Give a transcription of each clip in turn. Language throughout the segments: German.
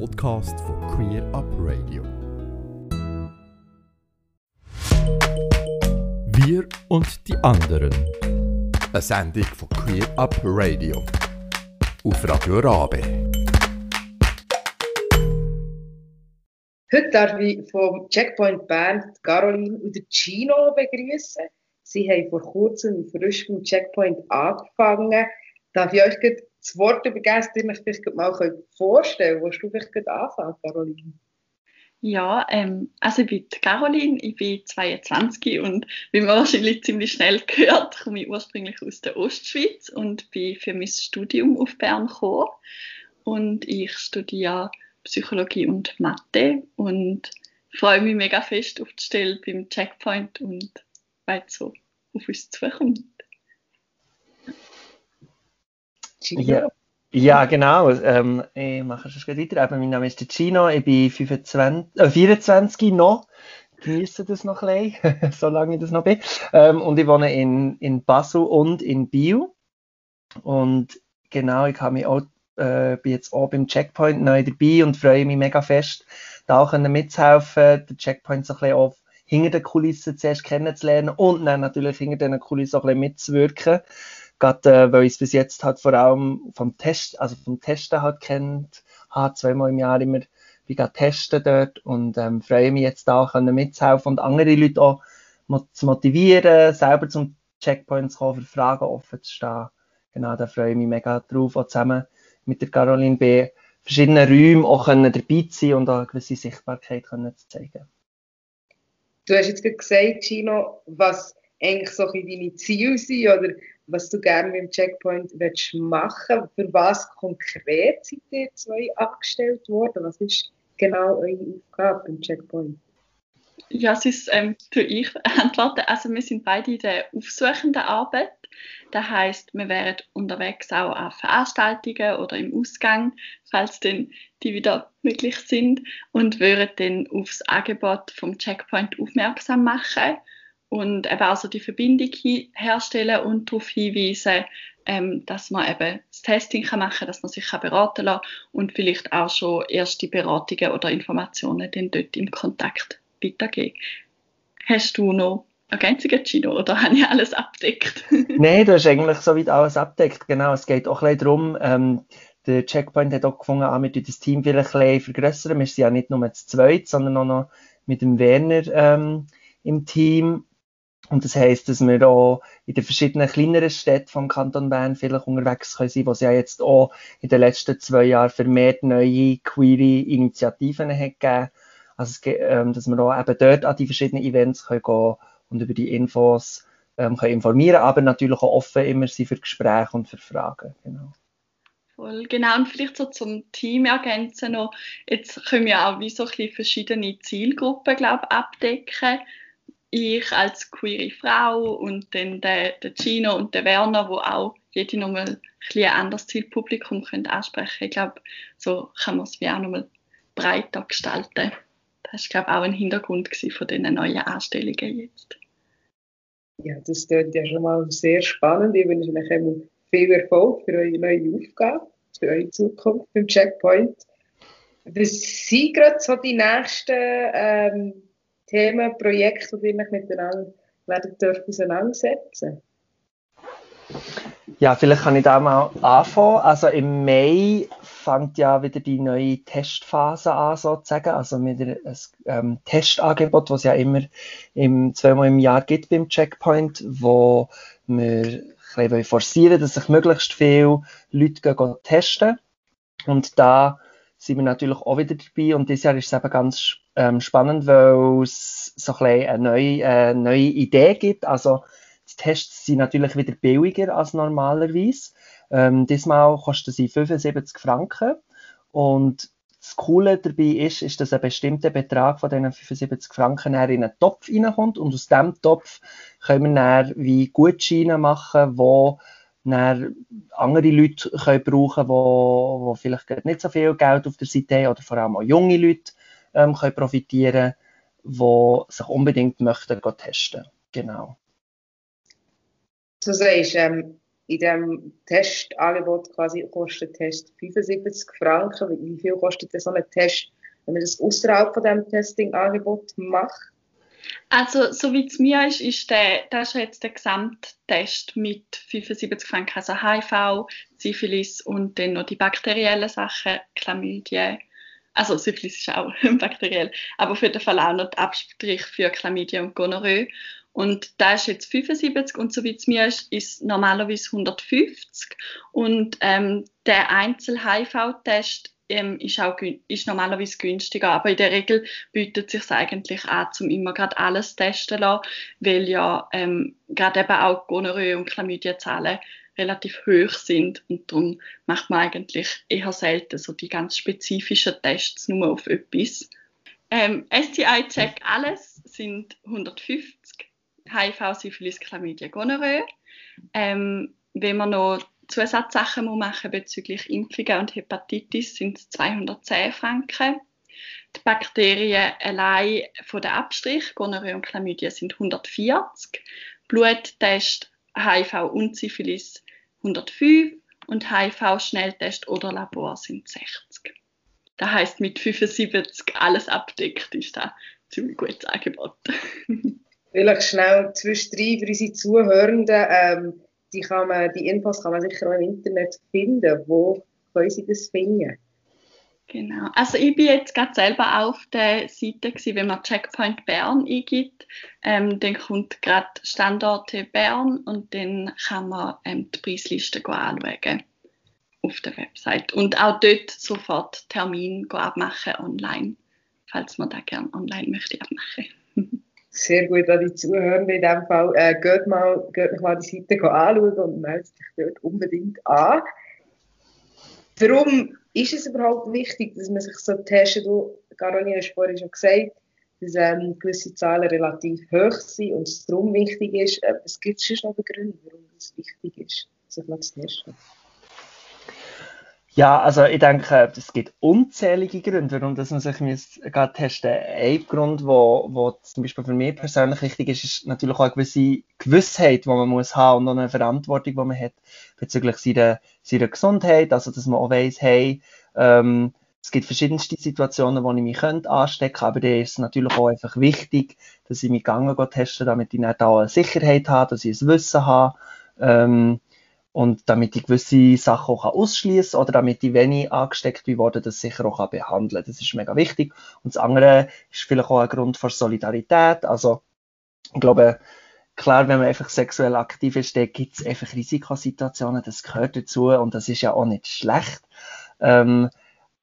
Podcast von Queer Up Radio. Wir und die anderen. Eine Sendung von Queer Up Radio. Auf Radio Rabe. Heute darf ich vom Checkpoint Bern Caroline und Gino begrüßen. Sie haben vor kurzem frisch beim Checkpoint angefangen. Darf ich euch das Wort übergeben, dass ihr euch vielleicht mal vorstellen könnt? Willst du vielleicht anfangen, Caroline? Ja, ähm, also ich bin Caroline, ich bin 22 und wie man wahrscheinlich ziemlich schnell gehört, komme ich ursprünglich aus der Ostschweiz und bin für mein Studium auf Bern gekommen. Und ich studiere Psychologie und Mathe und freue mich mega fest auf die Stelle beim Checkpoint und was so auf uns zukommt. Ja, ja genau. Ähm, ich mache schon weiter. Eben, mein Name ist Gino, ich bin 25, äh, 24 noch. Genieße das noch ein bisschen, solange ich das noch bin. Ähm, und ich wohne in, in Basel und in Bio. Und genau, ich habe mich auch, äh, bin jetzt auch beim Checkpoint neu dabei und freue mich mega fest, da auch mitzuhelfen, den Checkpoint so ein bisschen auf hinter den Kulissen zuerst kennenzulernen und dann natürlich hinter den Kulissen auch ein bisschen mitzuwirken. Gerade äh, weil ich es bis jetzt halt vor allem vom Test, also vom Testen halt kennt, habe zweimal im Jahr immer bin testen dort und ähm, freue mich jetzt können mitzuhelfen und andere Leute auch zu motivieren, selber zum Checkpoint zu kommen, für Fragen offen zu stehen. Genau, da freue ich mich mega drauf, auch zusammen mit der Caroline B. verschiedenen Räumen auch können dabei zu sein und auch eine gewisse Sichtbarkeit können zu zeigen. Du hast jetzt gesagt, Gino, was eigentlich so deine Ziele sind oder was du gerne mit dem Checkpoint willst machen Für was konkret seid ihr zwei angestellt worden? Was ist genau eure Aufgabe beim Checkpoint? Ja, ist, ähm, ich antworten. Also wir sind beide in der aufsuchenden Arbeit. Das heißt, wir wären unterwegs auch an Veranstaltungen oder im Ausgang, falls denn die wieder möglich sind, und würden dann aufs Angebot vom Checkpoint aufmerksam machen und eben also die Verbindung herstellen und darauf hinweisen, ähm, dass man eben das Testing kann machen kann, dass man sich kann beraten kann und vielleicht auch schon erste Beratungen oder Informationen dann dort im Kontakt weitergeben. Hast du noch Ergänzungen, Gino, oder habe ich alles abdeckt? Nein, du hast eigentlich soweit alles abdeckt. Genau, es geht auch ein darum, ähm, der Checkpoint hat auch gefunden, ah, wir das Team vielleicht ein bisschen vergrößern. Wir sind ja nicht nur zu zweit, sondern auch noch mit dem Werner ähm, im Team. Und das heisst, dass wir auch in den verschiedenen kleineren Städten vom Kanton Bern vielleicht unterwegs können sein, wo es ja jetzt auch in den letzten zwei Jahren vermehrt neue queere Initiativen hat gegeben. Also, ähm, dass wir auch eben dort an die verschiedenen Events können gehen und über die Infos ähm, können informieren, aber natürlich auch offen immer sein für Gespräche und für Fragen. Genau. Voll, genau. Und vielleicht so zum Team ergänzen noch, jetzt können wir auch wie so ein bisschen verschiedene Zielgruppen, glaube abdecken ich als queere Frau und dann der, der Gino und der Werner, wo auch jede nochmal ein, ein anderes Zielpublikum können ansprechen Ich glaube, so kann man es auch nochmal breiter gestalten. Das war, glaube ich, auch ein Hintergrund von diesen neuen Anstellungen jetzt. Ja, das klingt ja schon mal sehr spannend. Ich wünsche euch viel Erfolg für eure neue Aufgabe, für eure Zukunft beim Checkpoint. Was sind gerade so die nächsten ähm, Themen, Projekte, die ihr miteinander werden dürfen auseinandersetzen Ja, vielleicht kann ich da mal anfangen. Also im Mai fängt ja wieder die neue Testphase an, sozusagen. Also mit einem ähm, Testangebot, was es ja immer im, zweimal im Jahr gibt beim Checkpoint, wo wir ein forcieren, dass sich möglichst viele Leute gehen testen. Und da sind wir natürlich auch wieder dabei. Und dieses Jahr ist es eben ganz ähm, spannend, weil es so ein eine neue, äh, neue Idee gibt. Also die Tests sind natürlich wieder billiger als normalerweise. Ähm, diesmal kosten sie 75 Franken. Und das Coole dabei ist, ist, dass ein bestimmter Betrag von diesen 75 Franken in einen Topf reinkommt und aus diesem Topf können wir dann wie Gutscheine machen, dann andere Leute können brauchen können, die vielleicht nicht so viel Geld auf der Seite haben oder vor allem auch junge Leute ähm, können profitieren die sich unbedingt möchten testen Genau. Du sagst, ähm, in diesem Testangebot quasi kostet Test 75 Franken. Wie viel kostet denn so ein Test, wenn man das außerhalb von diesem Testing-Angebot macht? Also, so wie es mir ist, ist der, das ist jetzt der Gesamttest mit 75 Franken, also HIV, Syphilis und dann noch die bakteriellen Sachen, Chlamydien. Also, Syphilis ist auch bakteriell, aber für den Fall auch noch der Abstrich für Chlamydien und Gonorrhoe. Und da ist jetzt 75 und so wie es mir ist, ist normalerweise 150. Und ähm, der Einzel-HIV-Test ähm, ist, auch, ist normalerweise günstiger, aber in der Regel bietet es sich eigentlich an, zum immer gerade alles testen lassen, weil ja ähm, gerade eben auch Gonorrhoe und Chlamydia-Zahlen relativ hoch sind und darum macht man eigentlich eher selten so die ganz spezifischen Tests nur auf etwas. Ähm, STI-Check alles sind 150 HIV, Syphilis, Chlamydia, Gonorrhoe. Ähm, wenn man noch Zusatzsachen muss machen bezüglich Impfungen und Hepatitis, sind es 210 Franken. Die Bakterien allein von der Abstrich, Gonorrhoe und Chlamydia, sind 140. Bluttest, HIV und Syphilis 105 und HIV-Schnelltest oder Labor sind 60. Das heißt, mit 75 alles abdeckt ist da ziemlich gutes Angebot. Vielleicht schnell zwischendrin für unsere Zuhörenden. Ähm, die, kann man, die Infos kann man sicher auch im Internet finden. Wo können sie das finden? Genau. Also ich bin jetzt gerade selber auf der Seite gewesen, wenn man Checkpoint Bern eingibt, ähm, dann kommt gerade Standorte Bern und dann kann man ähm, die Preisliste anschauen auf der Website und auch dort sofort Termin abmachen online, falls man da gerne online möchte abmachen. sehr gut an die Zuhörenden in diesem Fall. Äh, geht, mal, geht mal die Seite anschauen und meldet sich dort unbedingt an. Warum ist es überhaupt wichtig, dass man sich so testet? Du, Caroline, hast vorhin schon gesagt, dass ähm, gewisse Zahlen relativ hoch sind und es darum wichtig ist. Äh, es gibt schon noch Gründe, warum es wichtig ist, sich zu testen. Ja, also ich denke, es gibt unzählige Gründe, warum man sich gerade testen Ein Grund, wo zum Beispiel für mich persönlich wichtig ist, ist natürlich auch eine gewisse Gewissheit, die man muss haben und eine Verantwortung, die man hat bezüglich seiner, seiner Gesundheit. Also, dass man auch weiss, hey, ähm, es gibt verschiedenste Situationen, wo ich mich könnte anstecken könnte, aber da ist es natürlich auch einfach wichtig, dass ich mich gegangen testen damit ich nicht da eine Sicherheit habe, dass ich ein Wissen habe. Ähm, und damit ich gewisse Sachen auch ausschließen oder damit ich, wenn ich angesteckt bin, worden, das sicher auch behandeln kann. Das ist mega wichtig. Und das andere ist vielleicht auch ein Grund für Solidarität. Also, ich glaube, klar, wenn man einfach sexuell aktiv ist, dann gibt es einfach Risikosituationen, das gehört dazu und das ist ja auch nicht schlecht. Ähm,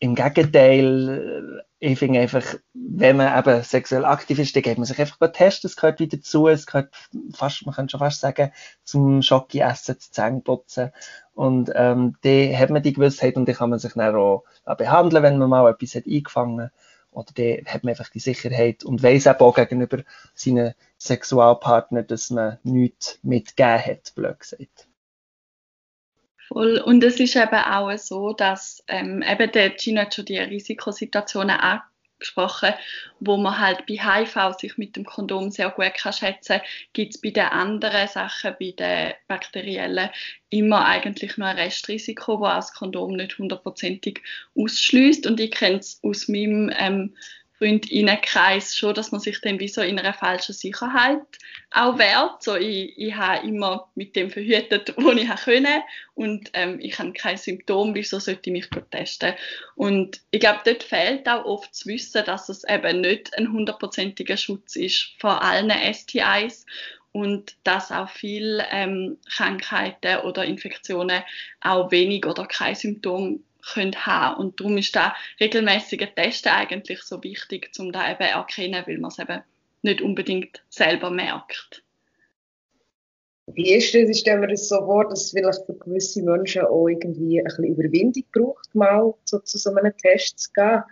im Gegenteil, ich finde einfach, wenn man eben sexuell aktiv ist, dann geht man sich einfach testen. Es gehört wieder dazu. Es gehört fast, man könnte schon fast sagen, zum Schocki essen, zu Zähne putzen. Und, ähm, dann hat man die Gewissheit und dann kann man sich dann auch behandeln, wenn man mal etwas hat eingefangen Oder dann hat man einfach die Sicherheit und weiss auch gegenüber seinen Sexualpartner, dass man nichts mitgegeben hat, blöd gesagt. Voll. Und es ist eben auch so, dass ähm, eben der Gino hat schon die Risikosituationen angesprochen, wo man halt bei HIV sich mit dem Kondom sehr gut kann schätzen gibt es bei den anderen Sachen, bei den bakteriellen, immer eigentlich nur ein Restrisiko, das das Kondom nicht hundertprozentig ausschließt. Und ich kenne es aus meinem ähm, Freundinnenkreis schon, dass man sich dann wie so in einer falschen Sicherheit auch wehrt. So, ich, ich habe immer mit dem verhütet, wo ich können und ähm, ich habe kein Symptom, wieso sollte ich mich testen? Und ich glaube, dort fehlt auch oft zu wissen, dass es eben nicht ein hundertprozentiger Schutz ist vor allen STIs und dass auch viele ähm, Krankheiten oder Infektionen auch wenig oder kein Symptom können haben. Und darum ist da regelmäßige Testen eigentlich so wichtig, um da eben erkennen, weil man es eben nicht unbedingt selber merkt. Wie ist das? Stelle mir das so vor, dass es vielleicht für gewisse Menschen auch irgendwie ein bisschen Überwindung braucht, mal so zu so einem Test zu gehen.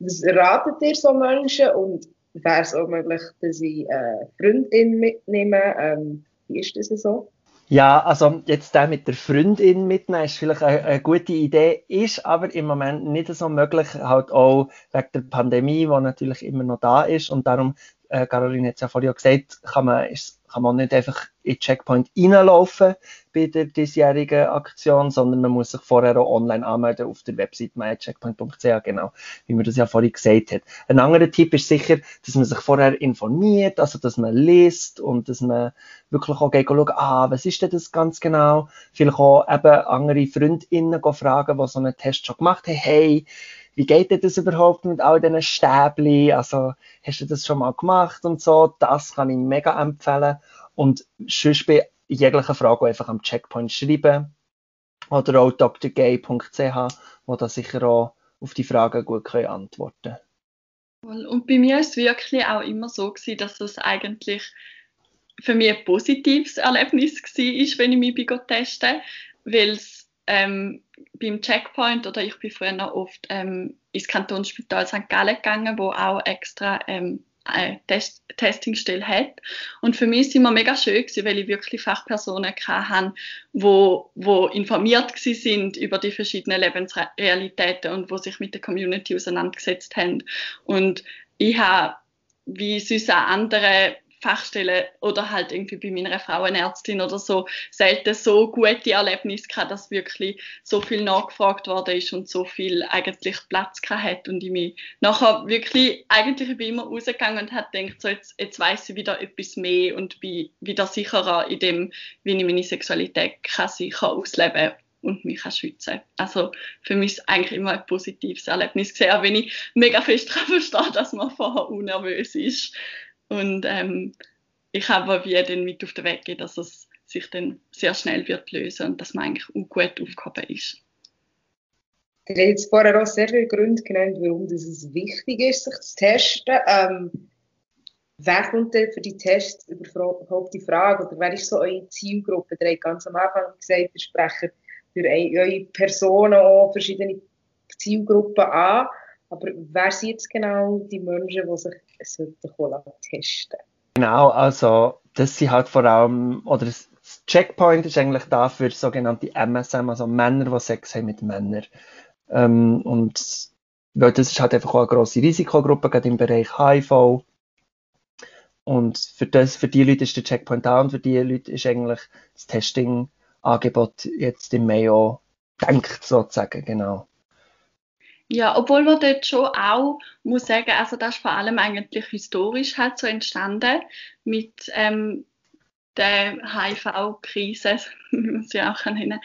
Was ratet ihr so Menschen und wäre es auch möglich, dass sie eine Freundin mitnehmen? Ähm, wie ist das so? Ja, also jetzt der mit der Freundin mitnehmen ist vielleicht eine, eine, gute Idee, ist aber im Moment nicht so möglich, halt auch wegen der Pandemie, die natürlich immer noch da ist und darum äh, Caroline hat es ja vorhin gesagt, kann man, ist, kann man nicht einfach in Checkpoint reinlaufen bei der diesjährigen Aktion, sondern man muss sich vorher auch online anmelden auf der Website mycheckpoint.ch, genau, wie man das ja vorhin gesagt hat. Ein anderer Tipp ist sicher, dass man sich vorher informiert, also dass man liest und dass man wirklich auch schauen, ah, was ist denn das ganz genau? Vielleicht auch eben andere FreundInnen fragen, die so einen Test schon gemacht haben, hey, wie geht dir das überhaupt mit all diesen Stäbli? Also, hast du das schon mal gemacht und so? Das kann ich mega empfehlen. Und sonst bei jeglicher Frage einfach am Checkpoint schreiben. Oder auch drgay.ch, wo da sicher auch auf die Fragen gut können antworten Und bei mir ist es wirklich auch immer so gewesen, dass es eigentlich für mich ein positives Erlebnis war, wenn ich mich testen weil es ähm, beim Checkpoint oder ich bin früher oft ähm, ins Kantonsspital St. Gallen gegangen, wo auch extra ähm, eine Test Testingstelle hat. Und für mich ist es immer mega schön gewesen, weil ich wirklich Fachpersonen hatte, wo, wo informiert sind über die verschiedenen Lebensrealitäten und wo sich mit der Community auseinandergesetzt haben. Und ich habe, wie süß auch andere Fachstelle oder halt irgendwie bei meiner Frauenärztin oder so selten so gute Erlebnisse gehabt, dass wirklich so viel nachgefragt worden ist und so viel eigentlich Platz hat und ich mich nachher wirklich, eigentlich bin immer rausgegangen und habe gedacht, so jetzt, jetzt weiss ich wieder etwas mehr und bin wieder sicherer in dem, wie ich meine Sexualität kann sicher ausleben und mich kann schützen Also für mich ist es eigentlich immer ein positives Erlebnis gesehen, wenn ich mega fest verstehe, dass man vorher unnervös ist. Und ähm, ich habe wie dann mit auf den Weg gegeben, dass es sich dann sehr schnell wird lösen und dass man eigentlich auch gut aufgehoben ist. Du hast jetzt vorher auch sehr viele Gründe genannt, warum es wichtig ist, sich zu testen. Ähm, wer kommt denn für die Tests überhaupt die Frage? Oder wer ist so eure Zielgruppe? Ihr habt ganz am Anfang gesagt, ihr sprecht für eure Personen auch verschiedene Zielgruppen an. Aber wer sind jetzt genau die Menschen, die sich testen sollten? Genau, also das sind halt vor allem, oder das Checkpoint ist eigentlich da für sogenannte MSM, also Männer, die Sex haben mit Männern. Ähm, und weil das ist halt einfach auch eine grosse Risikogruppe, gerade im Bereich HIV. Und für, das, für die Leute ist der Checkpoint da und für die Leute ist eigentlich das Testing-Angebot jetzt im Mai auch denkt, sozusagen, genau. Ja, obwohl man dort schon auch muss sagen, also das ist vor allem eigentlich historisch halt so entstanden mit ähm, der HIV-Krise, wie man sie auch nennen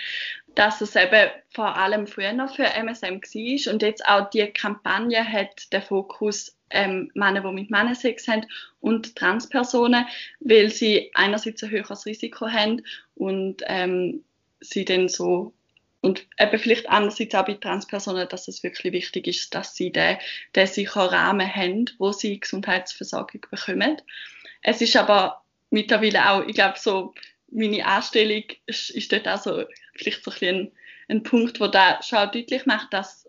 dass es eben vor allem früher noch für MSM war und jetzt auch die Kampagne hat den Fokus ähm, Männer, die mit Männern Sex haben und Transpersonen, weil sie einerseits ein höheres Risiko haben und ähm, sie dann so und eben vielleicht andererseits auch bei Transpersonen, dass es wirklich wichtig ist, dass sie den, den sicheren Rahmen haben, wo sie Gesundheitsversorgung bekommen. Es ist aber mittlerweile auch, ich glaube, so meine Anstellung ist, ist dort auch so, vielleicht so ein, ein, ein Punkt, wo da schon deutlich macht, dass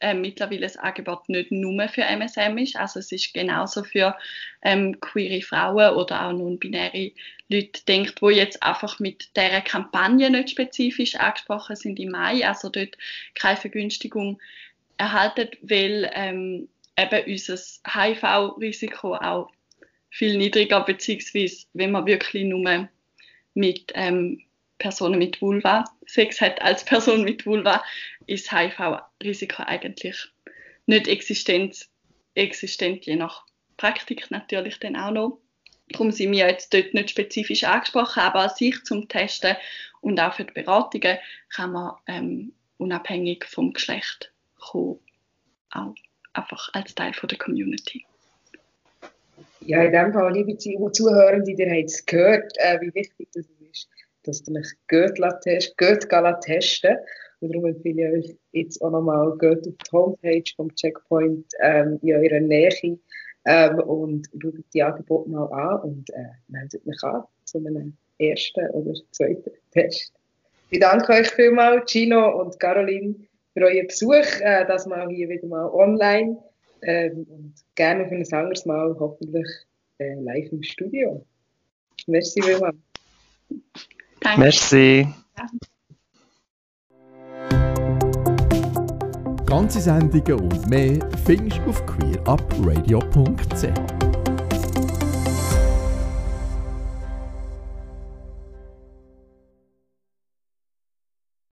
äh, mittlerweile das Angebot nicht nur für MSM ist. Also es ist genauso für ähm, queere Frauen oder auch non-binäre Leute denkt, wo jetzt einfach mit dieser Kampagne nicht spezifisch angesprochen sind im Mai, also dort keine Vergünstigung erhalten, weil ähm, eben unser HIV-Risiko auch viel niedriger, beziehungsweise wenn man wirklich nur mit ähm, Personen mit Vulva Sex hat als Person mit Vulva, ist HIV-Risiko eigentlich nicht existent, existent, je nach Praktik natürlich dann auch noch. Darum sind wir jetzt dort nicht spezifisch angesprochen, aber an sich zum Testen und auch für die Beratungen kann man ähm, unabhängig vom Geschlecht kommen, auch einfach als Teil von der Community. Ja, in dem Fall, liebe Zuhörende, ihr habt es gehört, äh, wie wichtig das ist, dass ihr euch geht, geht testen und darum empfehle ich euch jetzt auch nochmal, geht auf die Homepage vom Checkpoint ähm, in eurer Nähe ähm, und schaut die Angebote mal an und äh, meldet mich an zu einem ersten oder zweiten Test. Ich danke euch vielmals, Gino und Caroline, für euren Besuch, äh, das mal hier wieder mal online ähm, und gerne für ein anderes Mal hoffentlich äh, live im Studio. Merci vielmals. Danke. Merci. Ganze Sendungen und mehr findest du auf queerupradio.ch.